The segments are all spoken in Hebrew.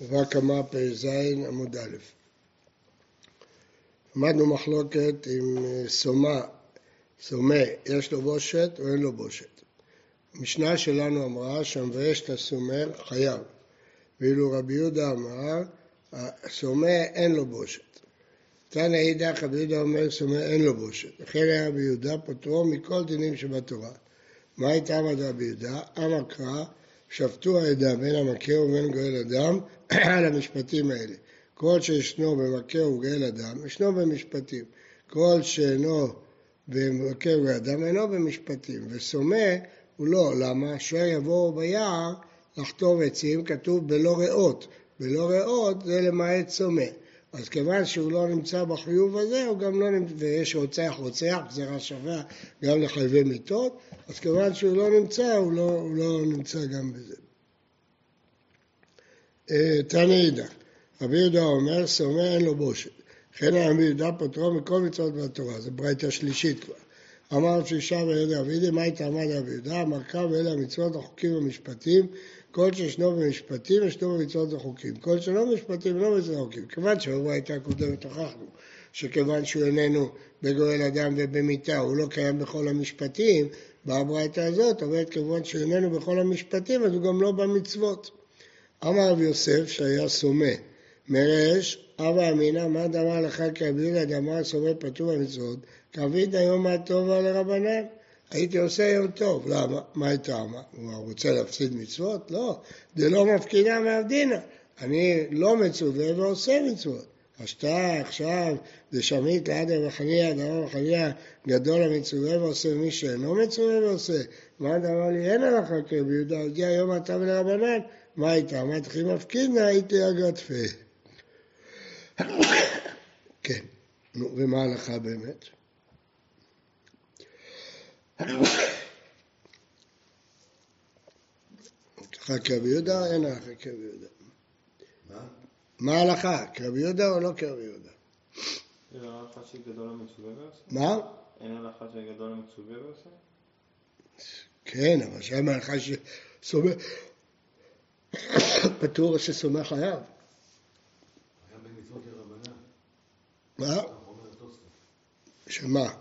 דבר קמא פ"ז עמוד א'. למדנו מחלוקת עם אה, סומה, סומה, יש לו בושת או אין לו בושת. המשנה שלנו אמרה שהמבייש את הסומר חייב, ואילו רבי יהודה אמר, הסומה אין לו בושת. תנא אידך רבי יהודה אומר סומה אין לו בושת. לכן היה רבי יהודה פוטרו מכל דינים שבתורה. מה הייתה עמד רבי יהודה? אמר קרא שפטו העדה בין המכה ובין גואל אדם על המשפטים האלה. כל שישנו במכה וגואל אדם, ישנו במשפטים. כל שאינו במכה וגואל אדם, אינו במשפטים. וסומה הוא לא, למה? אשר יבואו ביער לחתור עצים, כתוב בלא ריאות. בלא ריאות זה למעט סומה. אז כיוון שהוא לא נמצא בחיוב הזה, הוא גם לא נמצא, ויש רוצח רוצח, גזירה שווה גם לחייבי מיתות, אז כיוון שהוא לא נמצא, הוא לא, הוא לא נמצא גם בזה. אה, תנא ידע, רבי יהודה אומר, סומא אין לו בושת. לכן רבי יהודה פוטרו מכל מצוות בתורה, זו ברייתא שלישית כבר. אמר רב שישה וידע אבידי, מה הייתה עמד רבי יהודה? אמר קו אלה המצוות, החוקים והמשפטים, כל שישנו במשפטים, ישנו במצוות וחוקים. כל שלא במשפטים, לא במצוות וחוקים. כיוון שהרבה הייתה קודמת, הוכחנו שכיוון שהוא איננו בגואל אדם ובמיתה, הוא לא קיים בכל המשפטים, בברייתא הזאת אומרת כיוון שהוא איננו בכל המשפטים, אז הוא גם לא במצוות. אמר רב יוסף שהיה סומה, מרש, אבא אמינא, מה דמה לך כרבי דמה סומה פטור במצוות, כבית היום מה טובה לרבנן. הייתי עושה יום טוב. למה? מה הייתה טעמה? הוא רוצה להפסיד מצוות? לא. זה לא מפקידה מעבדינא. אני לא מצווה ועושה מצוות. השתה עכשיו דשמית ליד המחניה, דבר המחניה גדול המצווה ועושה מי שאינו מצווה ועושה. מה אמר לי? אין הלכה כרבי יהודה, הגיע יום אתה ולרבנן, מה הייתה? מה תחי מפקידנה? הייתי אגרתפה. כן, ומה ההלכה באמת? הלכה כרבי יהודה, אין הלכה כרבי יהודה. מה? מה ההלכה? כרבי יהודה או לא כרבי יהודה? אין הלכה שגדול המצווה ועושה? מה? אין הלכה שגדול המצווה ועושה? כן, אבל שם ההלכה שסומך... פטור שסומך חייב. מה? שמה?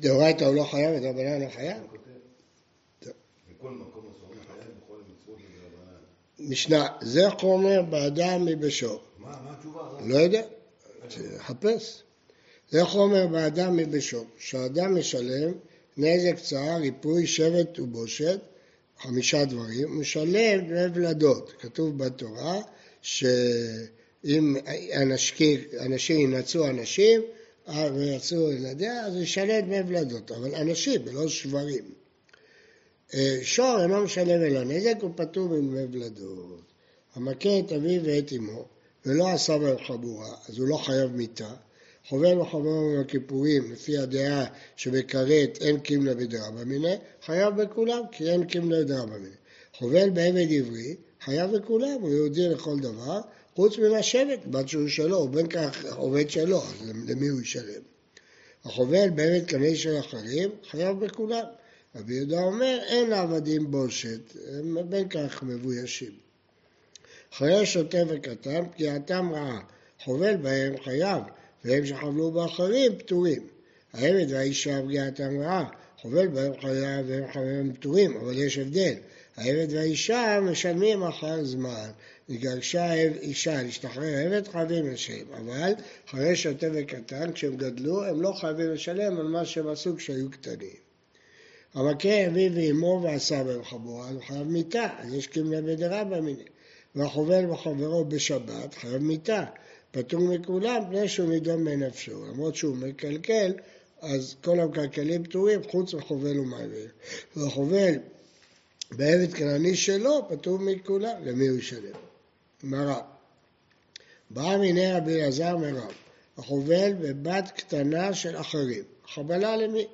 דאורייתא הוא לא חייב, ודרבנן לא חייב? משנה, זה חומר באדם מבשור. מה התשובה? לא יודע, תחפש. זה חומר באדם מבשור, שהאדם משלם נזק צער, ריפוי, שבט ובושת, חמישה דברים, משלם דמי ולדות. כתוב בתורה שאם אנשים ינצו אנשים ויצאו ילדיה, אז הוא ישלם דמי ולדות, אבל אנשים ולא שברים. אה, שור אינו משלם אלא נזק, הוא פטור מדמי ולדות. המכה את אביו ואת אמו, ולא עשה בהם חבורה, אז הוא לא חייב מיתה. חובל וחברו בכיפורים, לפי הדעה שבכרת אין קימנה בדרבא מיניה, חייב בכולם, כי אין קימנה בדרבא מיניה. חובל בעבד עברי, חייב בכולם, הוא יהודי לכל דבר, חוץ מן השבט, בת שהוא שלו, הוא בין כך עובד שלו, אז למי הוא ישלם? החובל בעבד קנה של אחרים, חייב בכולם. רבי יהודה אומר, אין לעבדים בושת, הם בין כך מבוישים. חיי שוטה וקטן, פגיעתם רעה. חובל בהם חייב, והם שחבלו באחרים פטורים. העבד והאישה פגיעתם רעה. חובל בהם חייב והם חברים פטורים, אבל יש הבדל. העבד והאישה משלמים אחר זמן. נגרשה אישה להשתחרר עבד חייבים לשלם, אבל אחרי שוטה וקטן, כשהם גדלו, הם לא חייבים לשלם על מה שהם עשו כשהיו קטנים. המכה אביו ואמו ועשה בהם חבורה, אז הוא חייב מיתה, אז יש קימלה בדרבא מיני. והחובל בחברו בשבת חייב מיתה, פטור מכולם פני שהוא נידון מנפשו. למרות שהוא מקלקל, אז כל המקלקלים פטורים חוץ מחובל ומעביר. והחובל בעבד כנעני שלו פטור מכולם, למי הוא ישלם? מרב. בא מיני רבי אלעזר מרב, החובל בבת קטנה של אחרים. חבלה למי?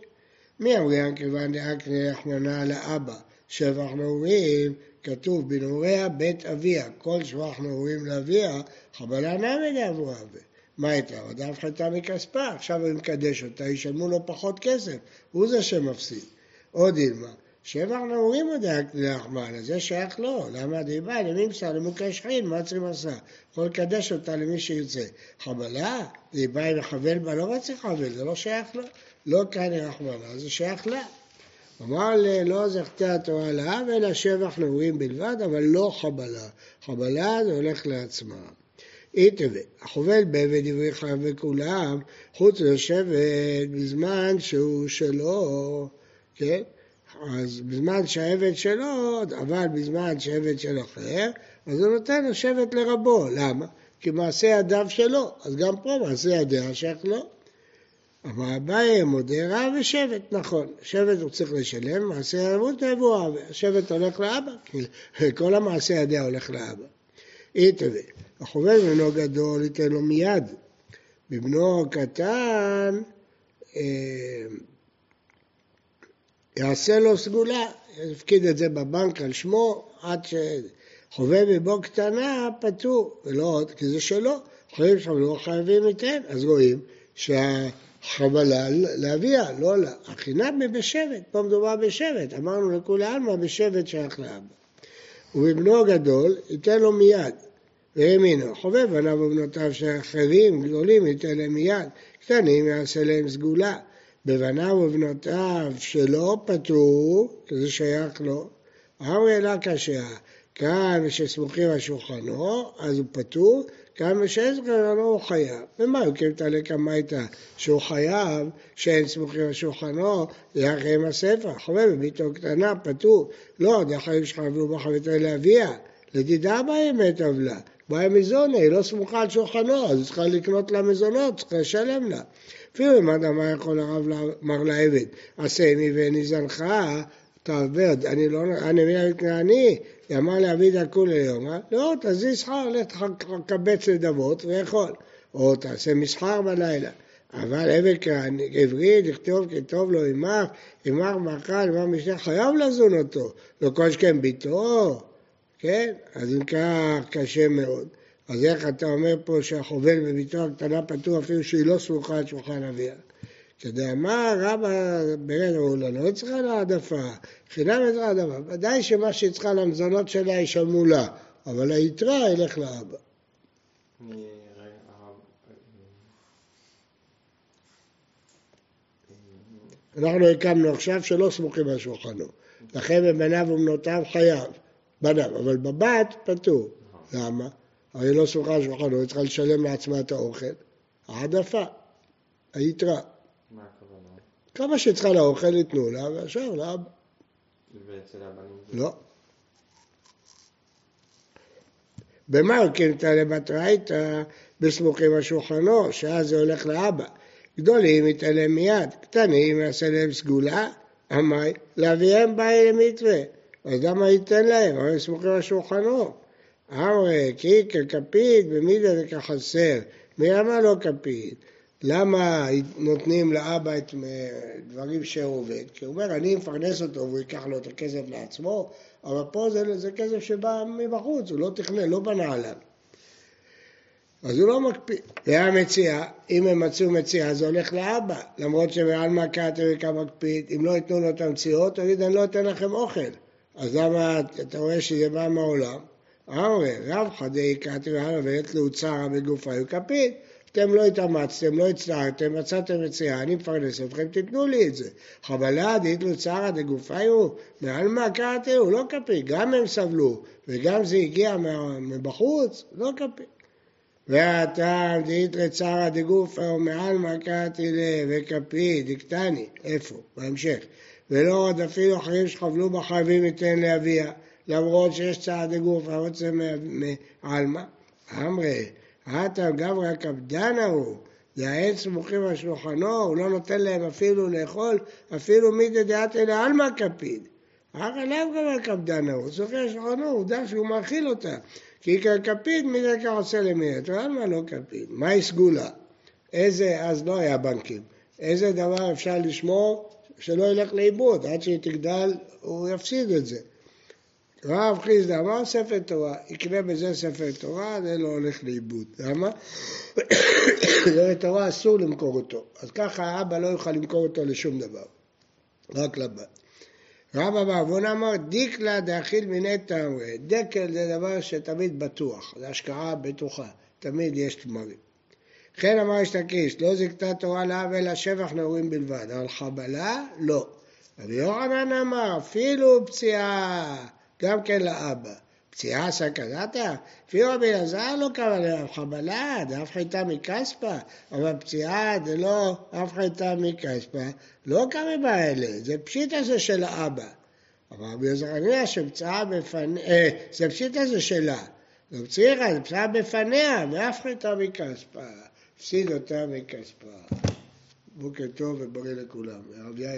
מי אמריין כיוון דאקנה רחמנא לאבא, שבח נעורים, כתוב בנעוריה בית אביה, כל שבח נעורים לאביה, חבלה נמי דאבו אבי. מה הייתה? עדה הפחתה מכספה, עכשיו הוא מקדש אותה, ישלמו לו פחות כסף, הוא זה שמפסיד. עוד אילמה, שבח נעורים היה לרחמן, אז זה שייך לו. למה דיבה לממסר למוקשחין, מה צריכים עשה? יכול לקדש אותה למי שירצה. חבלה, דיבה עם החבל בה, לא רצה חבל, זה לא שייך לו. לא כאן רחמנה, זה שייך לה. אמר לא זכתה התורה לאב, אלא שבח נעורים בלבד, אבל לא חבלה. חבלה זה הולך לעצמה. איתווה, החובל בעבד עברי חייב בכולם, חוץ לשבת בזמן שהוא שלו, כן? אז בזמן שהעבד שלו, אבל בזמן שהעבד של אחר, אז הוא נותן לשבת לרבו. למה? כי מעשה ידיו שלו, אז גם פה מעשה ידיה שייך לו. אבל אביי מודה רע ושבט, נכון. שבט הוא צריך לשלם, מעשה ימות מבואר, השבט הולך לאבא, כל המעשה ידיה הולך לאבא. איתווה, החובל בנו גדול ייתן לו מיד. בבנו קטן, אה, יעשה לו סגולה, יפקיד את זה בבנק על שמו עד שחווה מבו קטנה פטור, ולא עוד, כי זה שלו, חייבים שם לא חייבים ייתן, אז רואים שהחבלה לאביה, לא לה. החינם בשבט, פה מדובר בשבט, אמרנו לכולי עלמא בשבט שייך לאבא. ובבנו הגדול ייתן לו מיד, והאמינו, חובב בניו ובנותיו שאחרים גדולים ייתן להם מיד, קטנים יעשה להם סגולה. בבניו ובנותיו שלא פטרו, כי זה שייך לו, אמרי לה קשה, כאן שסמוכים על שולחנו, אז הוא פטור, כאן שאין סמוכים הוא חייב. ומה, הוא כן תעלה כמה הייתה שהוא חייב, שאין סמוכים על שולחנו, זה אחרי עם הספר, חובב בביתו קטנה, פטור. לא, זה החיים שלך עברו בחביתה לאביה, לדידה את עוולה. באה מזונה, היא לא סמוכה על שולחנו, אז היא צריכה לקנות לה מזונות, צריכה לשלם לה. אפילו אם אדם היה יכול הרב לומר לעבד, עשה עמי ואיני זנך, תעבד, אני לא, אני מי אני, אמר לעביד הכול היום, אה? לא, תזיז שכר, לך תקבץ נדבות ויכול, או תעשה מסחר בלילה. אבל עבד עברי, לכתוב כתוב לו עמך, עמך מאכל, עמך משנה, חייב לזון אותו, לא כל שכן ביתו, כן? אז אם כך קשה מאוד. אז איך אתה אומר פה שהחובל בביתו הקטנה פטור אפילו שהיא לא סמוכה על שולחן אביה? מה רבא אמרו לנו, היא צריכה לה העדפה, חינם צריכה העדפה, ודאי שמה שהיא צריכה למזונות שלה ישלמו לה, אבל היתרה ילך לאבא. אנחנו הקמנו עכשיו שלא סמוכים על שולחנו, לכן בבניו ובנותיו חייב, בניו, אבל בבת פטור. למה? הרי היא לא סמוכה על שולחנו, היא צריכה לשלם לעצמה את האוכל. העדפה, היתרה. מה הכוונה? כמה שצריכה לאוכל ייתנו לה, ועכשיו לאבא. ואצל הבנים? לא. במה הוא כן תעלה בתרייתא בסמוכים על שולחנו, שאז זה הולך לאבא. גדולים יתעלם מיד, קטנים יעשה להם סגולה, עמי, לאביהם באי למתווה. אז למה ייתן להם? הרי סמוכים על שולחנו. אמרי, כי ככפית במידה וכחסר. מי אמר לא כפית? למה נותנים לאבא את דברים שהוא עובד? כי הוא אומר, אני מפרנס אותו והוא ייקח לו את הכסף לעצמו, אבל פה זה, זה כסף שבא מבחוץ, הוא לא תכנן, לא בנה עליו. אז הוא לא מקפיא. והמציאה, אם הם מצאו מציאה, זה הולך לאבא. למרות שבעלמא קאטר מקפיד, אם לא ייתנו לו את המציאות, יגיד, אני לא אתן לכם אוכל. אז למה אתה רואה שזה בא מהעולם? אמרי, רב חדי קאטי והלאה ועת להוצרה בגופה וכפית. אתם לא התאמצתם, לא הצטערתם, מצאתם מציאה, אני מפרנס אתכם, תיתנו לי את זה. חבלה דית לוצרה דגופיו, מעלמא קראתהו, לא כפית, גם הם סבלו, וגם זה הגיע מבחוץ, לא כפית. והטעם דית לצרה דגופה ומעלמא קראתי לה וכפית, דקטני, איפה? בהמשך. ולא עוד אפילו אחרים שחבלו בה חייבים ייתן לאביה. למרות שיש צעד הגוף הרוצה מעלמא. אמרי, הטה גברא קפדנה הוא, זה העץ סמוכים על שולחנו, הוא לא נותן להם אפילו לאכול, אפילו מידי דעתי לעלמא כפיד. הרי לאו גברא קפדנה הוא, סמוכים על שולחנו, עובדה שהוא מאכיל אותה. כי כפיד מידי כך עושה למידת, ועלמא לא כפיד. מהי סגולה? איזה, אז לא היה בנקים. איזה דבר אפשר לשמור שלא ילך לאיבוד, עד שהיא תגדל הוא יפסיד את זה. רב חיסדא אמר ספר תורה, יקנה בזה ספר תורה, זה לא הולך לאיבוד. למה? ספר תורה אסור למכור אותו. אז ככה האבא לא יוכל למכור אותו לשום דבר, רק לבת. רבא בר אבון אמר, דיקלה דאכיל מיני תמרי. דקל זה דבר שתמיד בטוח, זה השקעה בטוחה, תמיד יש תמרים. כן אמר יש לקיש, לא זיקתה תורה לאב אלא שבח נעורים בלבד, אבל חבלה לא. רבי יוחנן אמר, אפילו פציעה, גם כן לאבא. פציעה סכנתה? אפילו רבי אלעזר לא קרא להם חבלה, דאף חייתה מכספא, אבל פציעה זה לא אף חייתה מכספא, לא קרא באלה, זה פשיטה זה של האבא. אבל רבי יזרניה שפציעה בפניה, אה, זה פשיטה זה שלה. לא צריכה, זה פציעה בפניה, ואף חייתה מכספא. הפסיד אותה מכספא. בוקר טוב ובריא לכולם. הרב יאיר